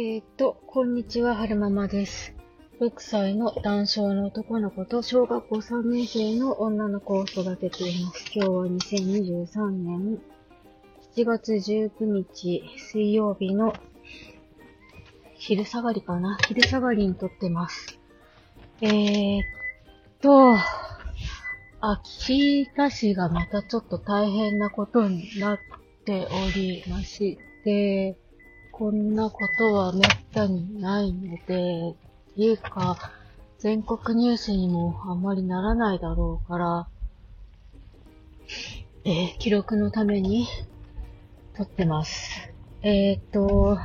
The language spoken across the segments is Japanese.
えーと、こんにちは、はるままです。6歳の男性の男の子と小学校3年生の女の子を育てています。今日は2023年7月19日水曜日の昼下がりかな昼下がりに撮ってます。えーと、秋田市がまたちょっと大変なことになっておりまして、こんなことはめったにないので、っていうか、全国ニュースにもあんまりならないだろうから、えー記録のために撮ってます。えーっと、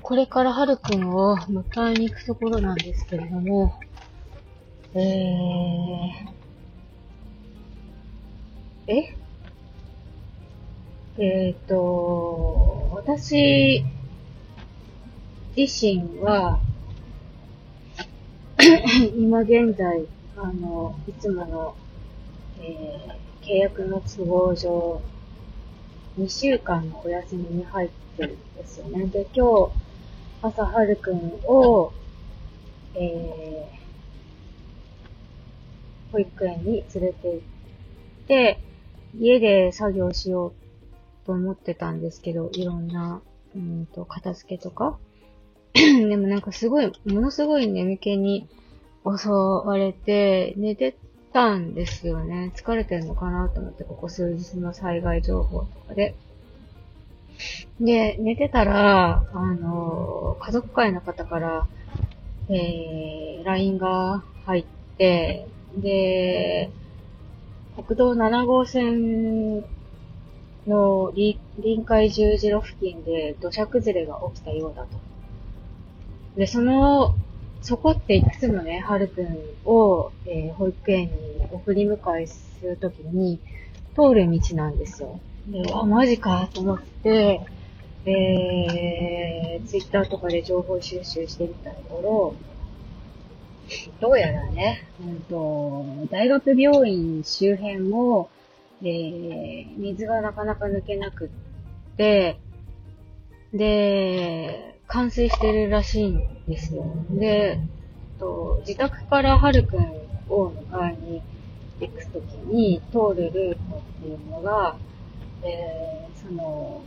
これからはるくんを迎えに行くところなんですけれども、えー、え？えっ、と、私自身は、今現在、あの、いつもの、えー契約の都合上、2週間のお休みに入ってるんですよね。で、今日、朝はるくんを、えー、保育園に連れて行って、家で作業しようと思ってたんですけど、いろんな、うんと、片付けとか。でもなんかすごい、ものすごい眠気に襲われて、寝てたんですよね。疲れてるのかなと思って、ここ数日の災害情報とかで。で、寝てたら、あの、家族会の方から、えー、LINE が入って、で、国道7号線の臨海十字路付近で土砂崩れが起きたようだと。で、その、そこっていくつもね、はるくんを、えー保育園に送り迎えするときに通る道なんですよ。で、わ、マジかと思って、えー、ツイッターとかで情報収集してみたところ、どうやらね、うんと、大学病院周辺も、えー、水がなかなか抜けなくって、で、冠水してるらしいんですよ。で、と自宅からはるくんを迎えに行くときに通るルートっていうのが、えー、その、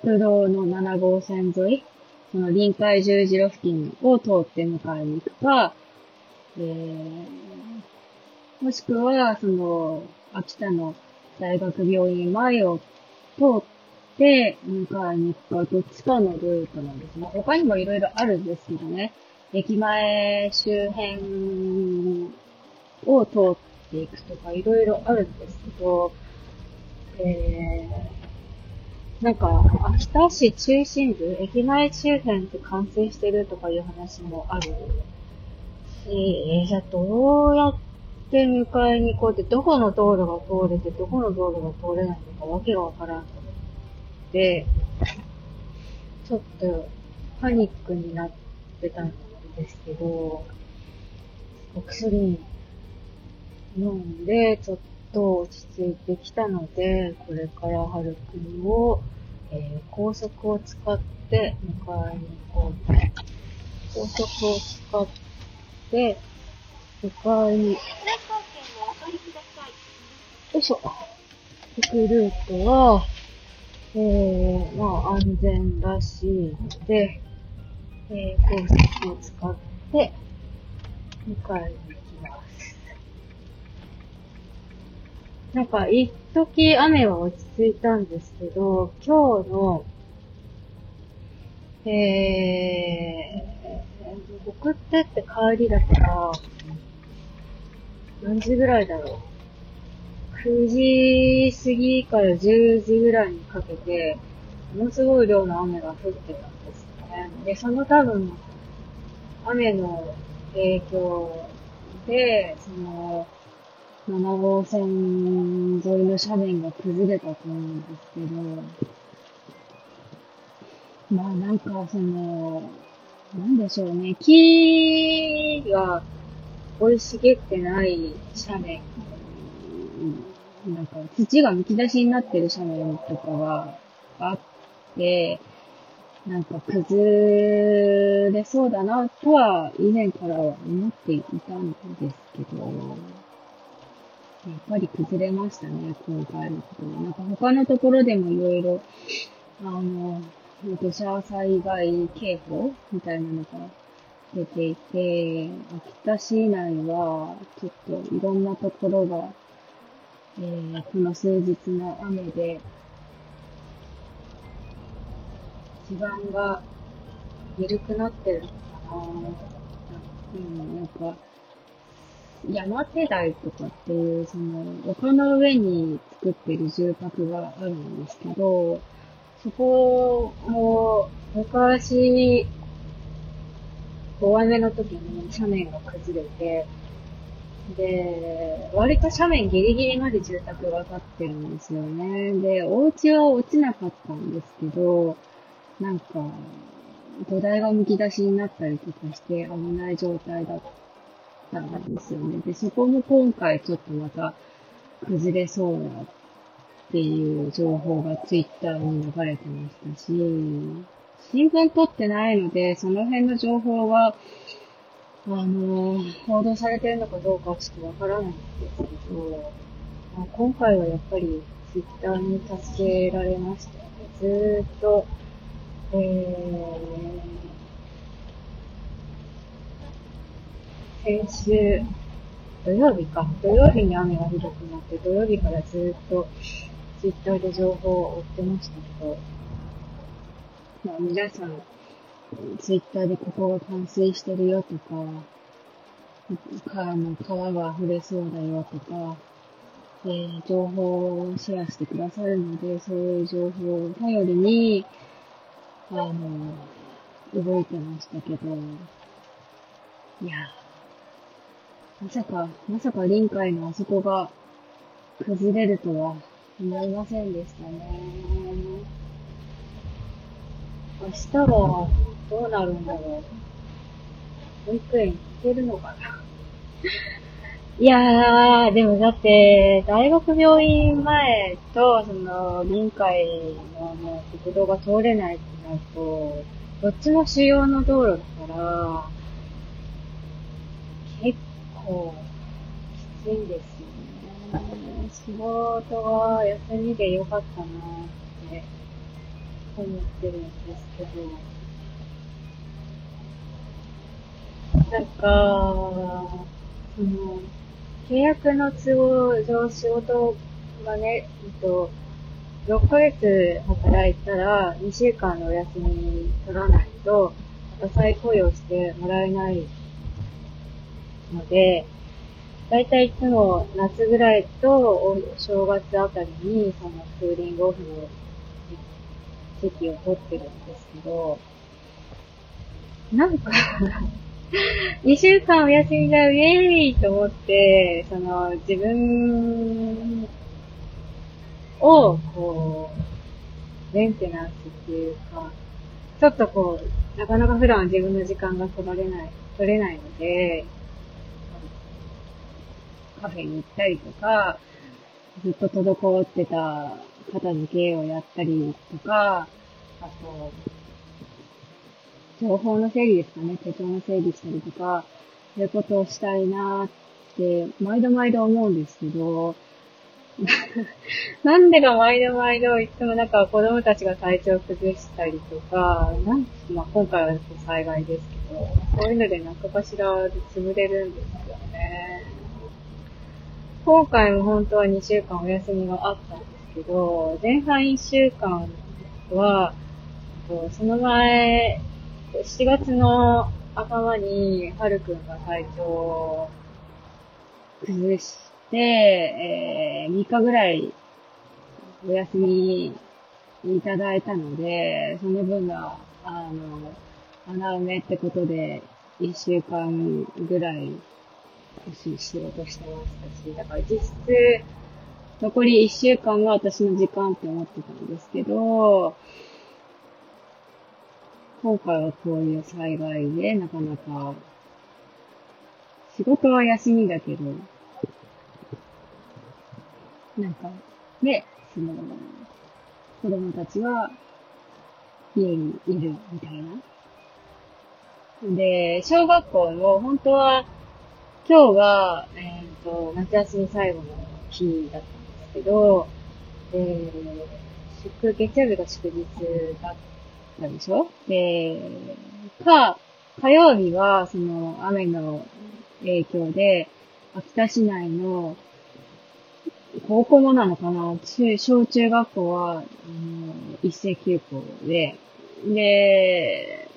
国道の7号線沿い、その臨海十字路付近を通って迎えに行くか、えー、もしくは、その、秋田の大学病院前を通って迎えに行くか、どっちかのルートなんですね。他にもいろいろあるんですけどね、駅前周辺を通っていくとかいろいろあるんですけど、えー、なんか、秋田市中心部、駅前周辺って冠水してるとかいう話もある、えー、じゃあどうやって迎えに行こうって、どこの道路が通れて、どこの道路が通れないのかわけがわからんと思って、ちょっとパニックになってたんですけど、お薬飲んで、ちょっと落ち着いてきたので、これからはるくんを、えー高速を使って迎えに行こうと。高速を使って、迎えに、よいしょ。行くルートは、えー、まあ安全らしいので、えー、高速を使って、迎えに行きます。なんか、一時雨は落ち着いたんですけど、今日の、えー、送ってって帰りだから、何時ぐらいだろう。9時過ぎから10時ぐらいにかけて、ものすごい量の雨が降ってたんですよね。で、その多分、雨の影響で、その、7号線沿いの斜面が崩れたと思うんですけど、まあなんかその、なんでしょうね、木が生い茂ってない斜面なんか土がむき出しになってる斜面とかがあって、なんか崩れそうだなとは以前からは思っていたんですけど、やっぱり崩れましたね、今回のことで。なんか他のところでもいろいろ、あの、土砂災害警報みたいなのが出ていて、秋田市内は、ちょっといろんなところが、えー、この数日の雨で、地盤が緩くなってるのかなうん、なんか、山手台とかっていう、その、丘の上に作ってる住宅があるんですけど、そこも、昔、大雨の時に斜面が崩れて、で、割と斜面ギリギリまで住宅が建ってるんですよね。で、お家は落ちなかったんですけど、なんか、土台が剥き出しになったりとかして危ない状態だったんですよね。で、そこも今回ちょっとまた崩れそうなっていう情報がツイッターに流れてましたし、新聞撮ってないので、その辺の情報が、あの、報道されてるのかどうかはちょっとわからないんですけど、まあ、今回はやっぱりツイッターに助けられましたね。ずーっと、えー、先週、土曜日か。土曜日に雨がひどくなって、土曜日からずっとツイッターで情報を追ってましたけど、まあ皆さん、ツイッターでここが冠水してるよとか、川の川が溢れそうだよとか、えー、情報をシェアしてくださるので、そういう情報を頼りに、あの、動いてましたけど、いや、まさか、まさか臨海のあそこが崩れるとは。思いませんでしたね。明日はどうなるんだろう。保育園行けるのかな いやー、でもだって、大学病院前と、その、臨海のもう国道が通れないってなると、どっちも主要の道路だから、結構、きついんですよね。仕事が休みでよかったなって思ってるんですけど、なんか、その、契約の都合上仕事がね、えっと、6ヶ月働いたら2週間のお休み取らないと、また再雇用してもらえないので、だいたいいつも夏ぐらいとお正月あたりにそのクーリングオフの時期を取ってるんですけど、なんか 2週間お休みだ、ウェイと思って、その、自分を、こう、メンテナンスっていうか、ちょっとこう、なかなか普段自分の時間が取られない、取れないので、カフェに行ったりとか、ずっと滞ってた片付けをやったりとか、あと、情報の整理ですかね、手帳の整理したりとか、そういうことをしたいなって、毎度毎度思うんですけど、なんでか毎度毎度いつもなんか子供たちが体調崩したりとか、なんまあ今回は災害ですけど、そういうので中かしら潰れるんですよね。今回も本当は2週間お休みがあったんですけど、前半1週間は、その前、7月の頭に、はるくんが体調を崩して、えー、3日ぐらいお休みいただいたので、その分が、あの、穴埋めってことで、1週間ぐらい、私仕事してましたし、だから実質、残り1週間が私の時間って思ってたんですけど、今回はこういう災害で、なかなか、仕事は休みだけど、なんか、で、その、子供たちは家にいるみたいな。で、小学校も本当は今日が、えっ、と、夏休み最後の日だったんですけど、えー、祝、月曜日が祝日だったでしょ？で、か、火曜日は、その、雨の影響で、秋田市内の、高校もなのかな？中、小中学校は、あの、一斉休校で、で、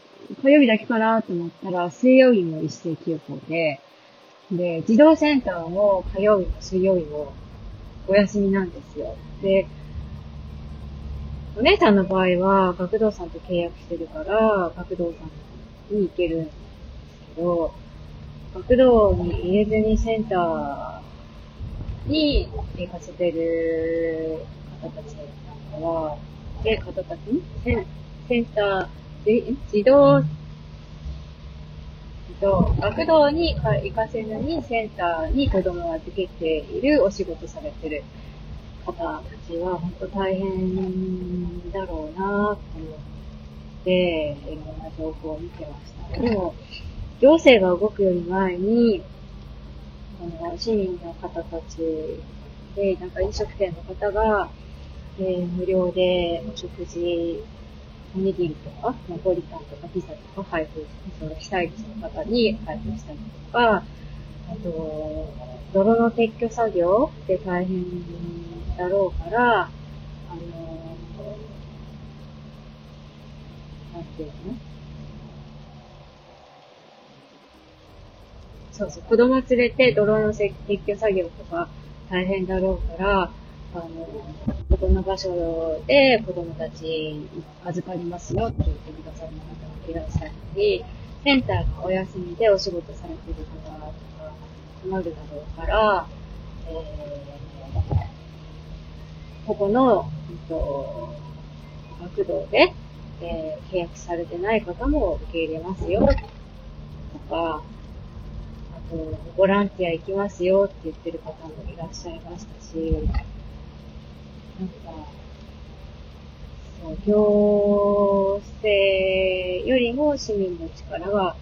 火曜日だけかなと思ったら、水曜日も一斉休校で、で、児童センターも火曜日も水曜日もお休みなんですよ。で、お姉さんの場合は学童さんと契約してるから、学童さんに行けるんですけど、学童に入れずにセンターに行かせてる方たちなんかは、え、方たちセンセンター、児童、と、学童に行かせずにセンターに子供を預けているお仕事されてる方たちは本当大変だろうなと思って、いろんな情報を見てました。でも、行政が動くより前に、この市民の方たちで、なんか飲食店の方が、えー、無料でお食事、おにぎりとか、ナポリタンとかピザとか配布、その被災地の方に配布したりとか、あと、泥の撤去作業で大変だろうから、あの、なんていうの？そうそう、子供連れて泥の撤去作業とか大変だろうから、あの、ここの場所で子供たち預かりますよって言ってくださる方がいらっしゃったり、センターがお休みでお仕事されている方とか困るだろうから、えー、ここの、えっと、学童で、えー、契約されてない方も受け入れますよ、とか、あと、ボランティア行きますよって言ってる方もいらっしゃいましたし、なんか、そう、行政よりも市民の力が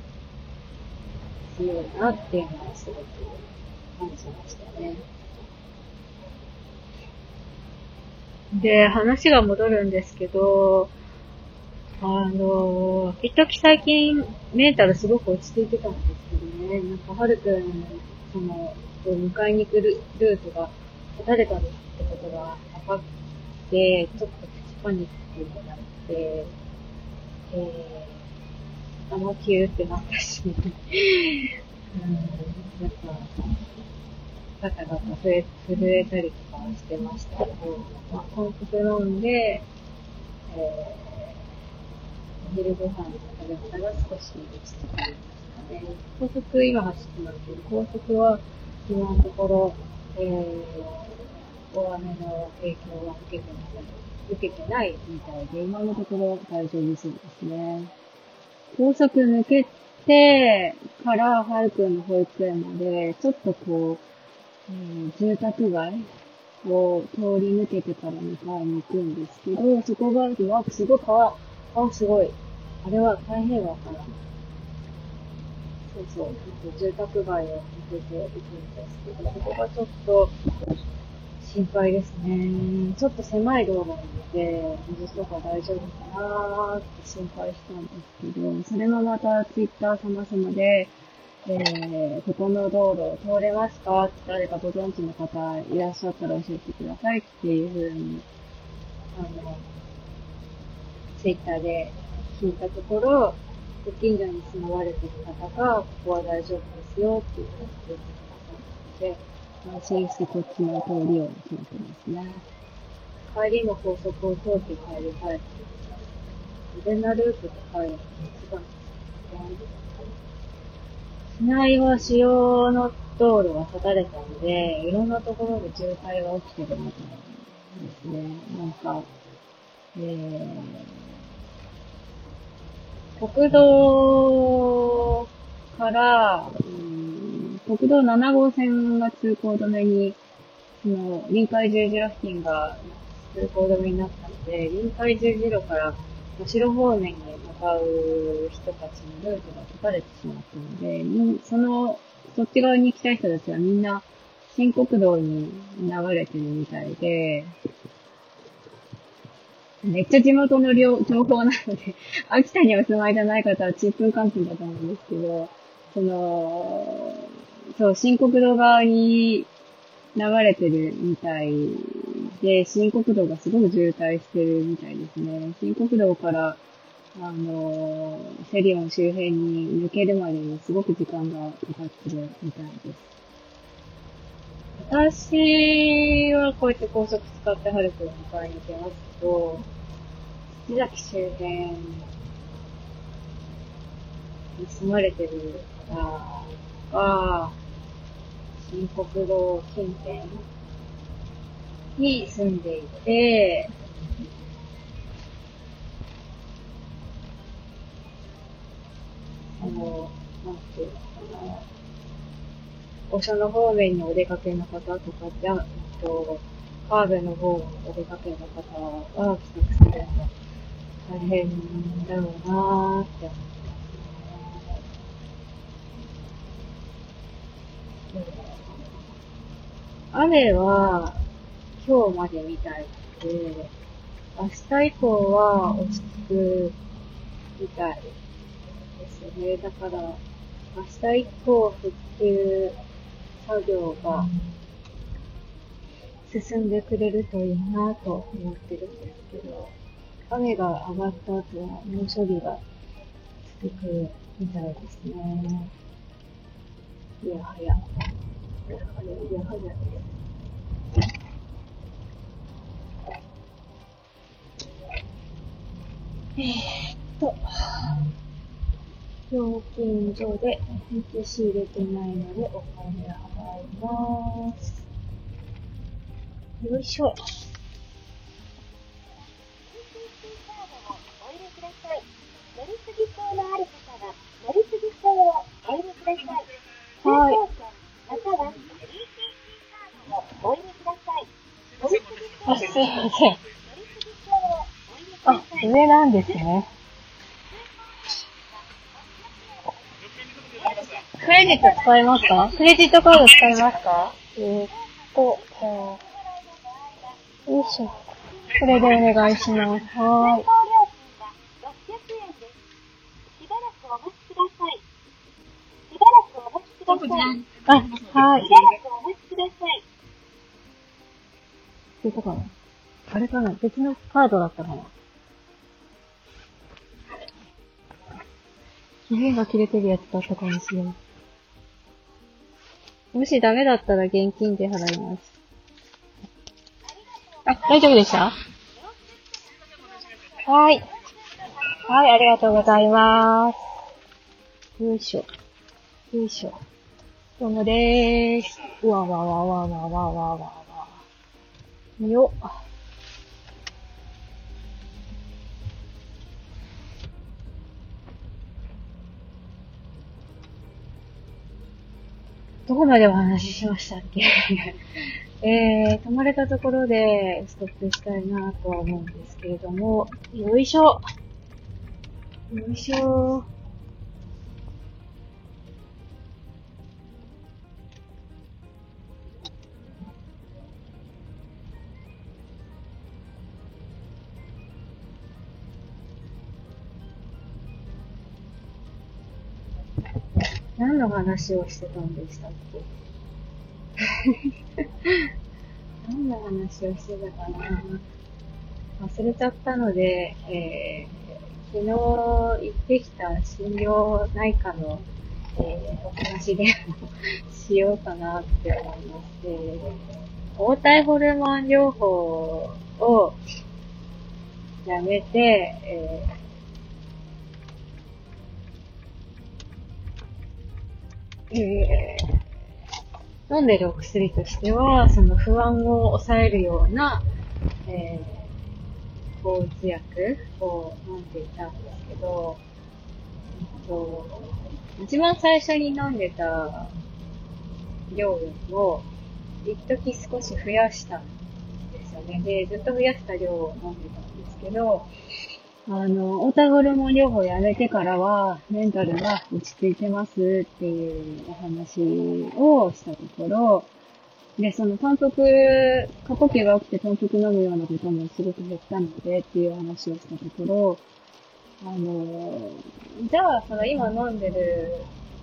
強いなっていうのはすごく感じましたね。で、話が戻るんですけど、あの、一時最近メンタルすごく落ち着いてたんですけどね、なんかはるくん、その、迎えに来るルートが立たれたってことがかって、ちょっとプチパニックになって、えー、頭キューってなったし、うん、なんか、ガタガタ震えたりとかしてましたけど、まあ、韓国飲んで、えーお昼ご飯の食べ方が少し落ち着きましたね。高速今走ってますけど、高速は今のところ、えー、大雨の影響は受けてない、受けてないみたいで、今のところ大丈夫そうですね。高速抜けてから、はるくんの保育園まで、ちょっとこう、えー、住宅街を通り抜けてから迎えに行くんですけど、そこが今すごい川、あ、すごい。あれは太平洋かな。そうそう。住宅街を抜けていくんですけど、そこがちょっと心配ですね。ちょっと狭い道路なので、水とか大丈夫かなーって心配したんですけど、それもまたツイッター様々で、えー、ここの道路通れますかって誰かご存知の方いらっしゃったら教えてくださいっていうふうに、あの、ツイッターで聞いたところ、ご近所に住まわれてる方が、ここは大丈夫ですよっていうふうに言ってくださって、安心してこっちの通りを決めてますね。帰りも高速を通って帰りたい。安全なルートで帰るのが一番です市内は主要の道路が断たれたので、いろんなところで渋滞が起きてるみたいですね。なんか、えー国道から、国道7号線が通行止めにその、臨海十字路付近が通行止めになったので、臨海十字路から後ろ方面に向かう人たちのルートが解かれてしまったので、その、そっち側に行きたい人たちはみんな新国道に流れてるみたいで、めっちゃ地元の情報なので、秋田にお住まいじゃない方はちんぷんかんぷんだと思うんですけど、その、そう、新国道側に流れてるみたいで、新国道がすごく渋滞してるみたいですね。新国道から、あの、セリオン周辺に抜けるまでにすごく時間がかかってるみたいです。私はこうやって高速使ってハルクを迎えに行きますけど、木崎周辺に住まれてる方が、新国道近辺に住んでいて、あの、なんていうのかな。御所の方面にお出かけの方とか、じゃあ、と、カーブの方にお出かけの方が帰宅するの大変だろうなーって思って雨は今日までみたいで、明日以降は落ち着くみたいですね。だから、明日以降復旧作業が進んでくれるといいなと思ってるんですけど、雨が上がった後は猛暑日が続くみたいですね。いやはや。えー、っと、料金所で仕入れてないのでお金を払います。よいしょ。乗り継ぎ法のある方は、乗り継ぎ法をお入れください。はい。あ、すいません。あ、上なんですね。クレジット使いますか？クレジットカード使いますか？えー、っと、じゃあ、よいしょ。これでお願いします。はーい。あ、はい。出たかなあれかな別のカードだったかな期限が切れてるやつだったかもしれない。もしダメだったら現金で払います。あ、大丈夫でしたはい。はい、ありがとうございます。よいしょ。よいしょ。どうもでーす。うわわわわわわわわわ。よっ。どこまでお話ししましたっけ？えー、泊まれたところでストップしたいなとは思うんですけれども、よいしょよいしょ何の話をしてたんでしたっけ？何の話をしてたかな？忘れちゃったので、えー、昨日行ってきた心療内科の、えー、お話でしようかなって思いまして、応体ホルモン療法をやめて、えーえー、飲んでるお薬としては、その不安を抑えるような、えー、抗うつ薬を飲んでいたんですけど、えっと、一番最初に飲んでた量よりも、一時少し増やしたんですよね。で、ずっと増やした量を飲んでたんですけど、あの、オタホルモン療法やめてからは、メンタルが落ち着いてますっていうお話をしたところ、で、その、単独、過呼吸が起きて単独飲むようなこともすごく減ったのでっていう話をしたところ、あの、じゃあ、その今飲んでる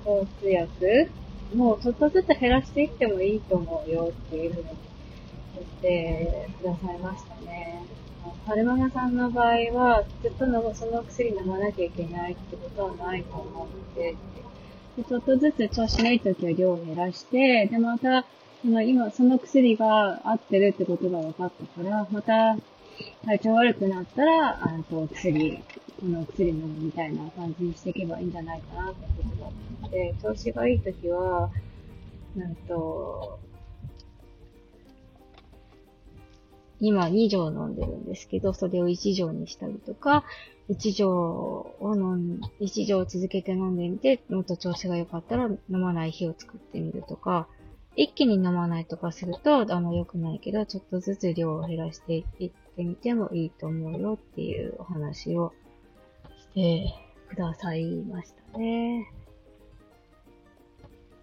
抗うつ薬もうちょっとずつ減らしていってもいいと思うよっていうふうにってくださいましたね。春ママさんの場合は、ずっとのその薬飲まなきゃいけないってことはないと思うので、でちょっとずつ調子のいい時は量を減らして、で、また、その今、その薬が合ってるってことが分かったから、また、体調悪くなったら、あの、薬、この薬飲むみたいな感じにしていけばいいんじゃないかなってことだったので、調子がいい時は、なんと、今2錠飲んでるんですけど、それを1錠にしたりとか、1錠を飲ん、1錠続けて飲んでみて、もっと調子が良かったら飲まない日を作ってみるとか、一気に飲まないとかすると、あの、良くないけど、ちょっとずつ量を減らしていってみてもいいと思うよっていうお話をしてくださいましたね。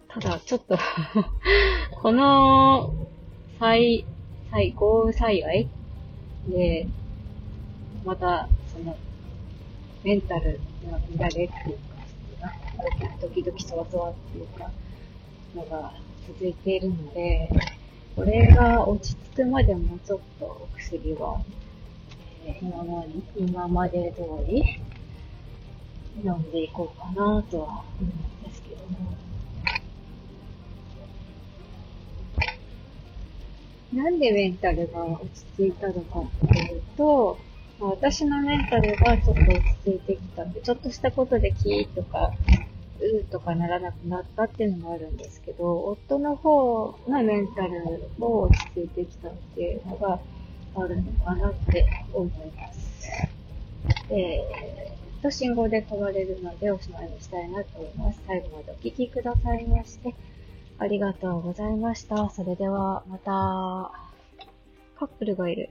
ただ、ちょっと この、最、最高幸いで、また、その、メンタルの乱れっていうか、ドキドキそわそわっていうか、のが続いているので、これが落ち着くまでもちょっとお薬は、えー、今まで、今まで通り飲んでいこうかなとは思うんですけども。なんでメンタルが落ち着いたのかっていうと、まあ、私のメンタルがちょっと落ち着いてきたんで、ちょっとしたことでキーとか、うーとかならなくなったっていうのもあるんですけど、夫の方のメンタルも落ち着いてきたっていうのがあるのかなって思います。えー、と、信号で飛ばれるのでおしまいにしたいなと思います。最後までお聴きくださいまして、ありがとうございました。それでは、また、カップルがいる。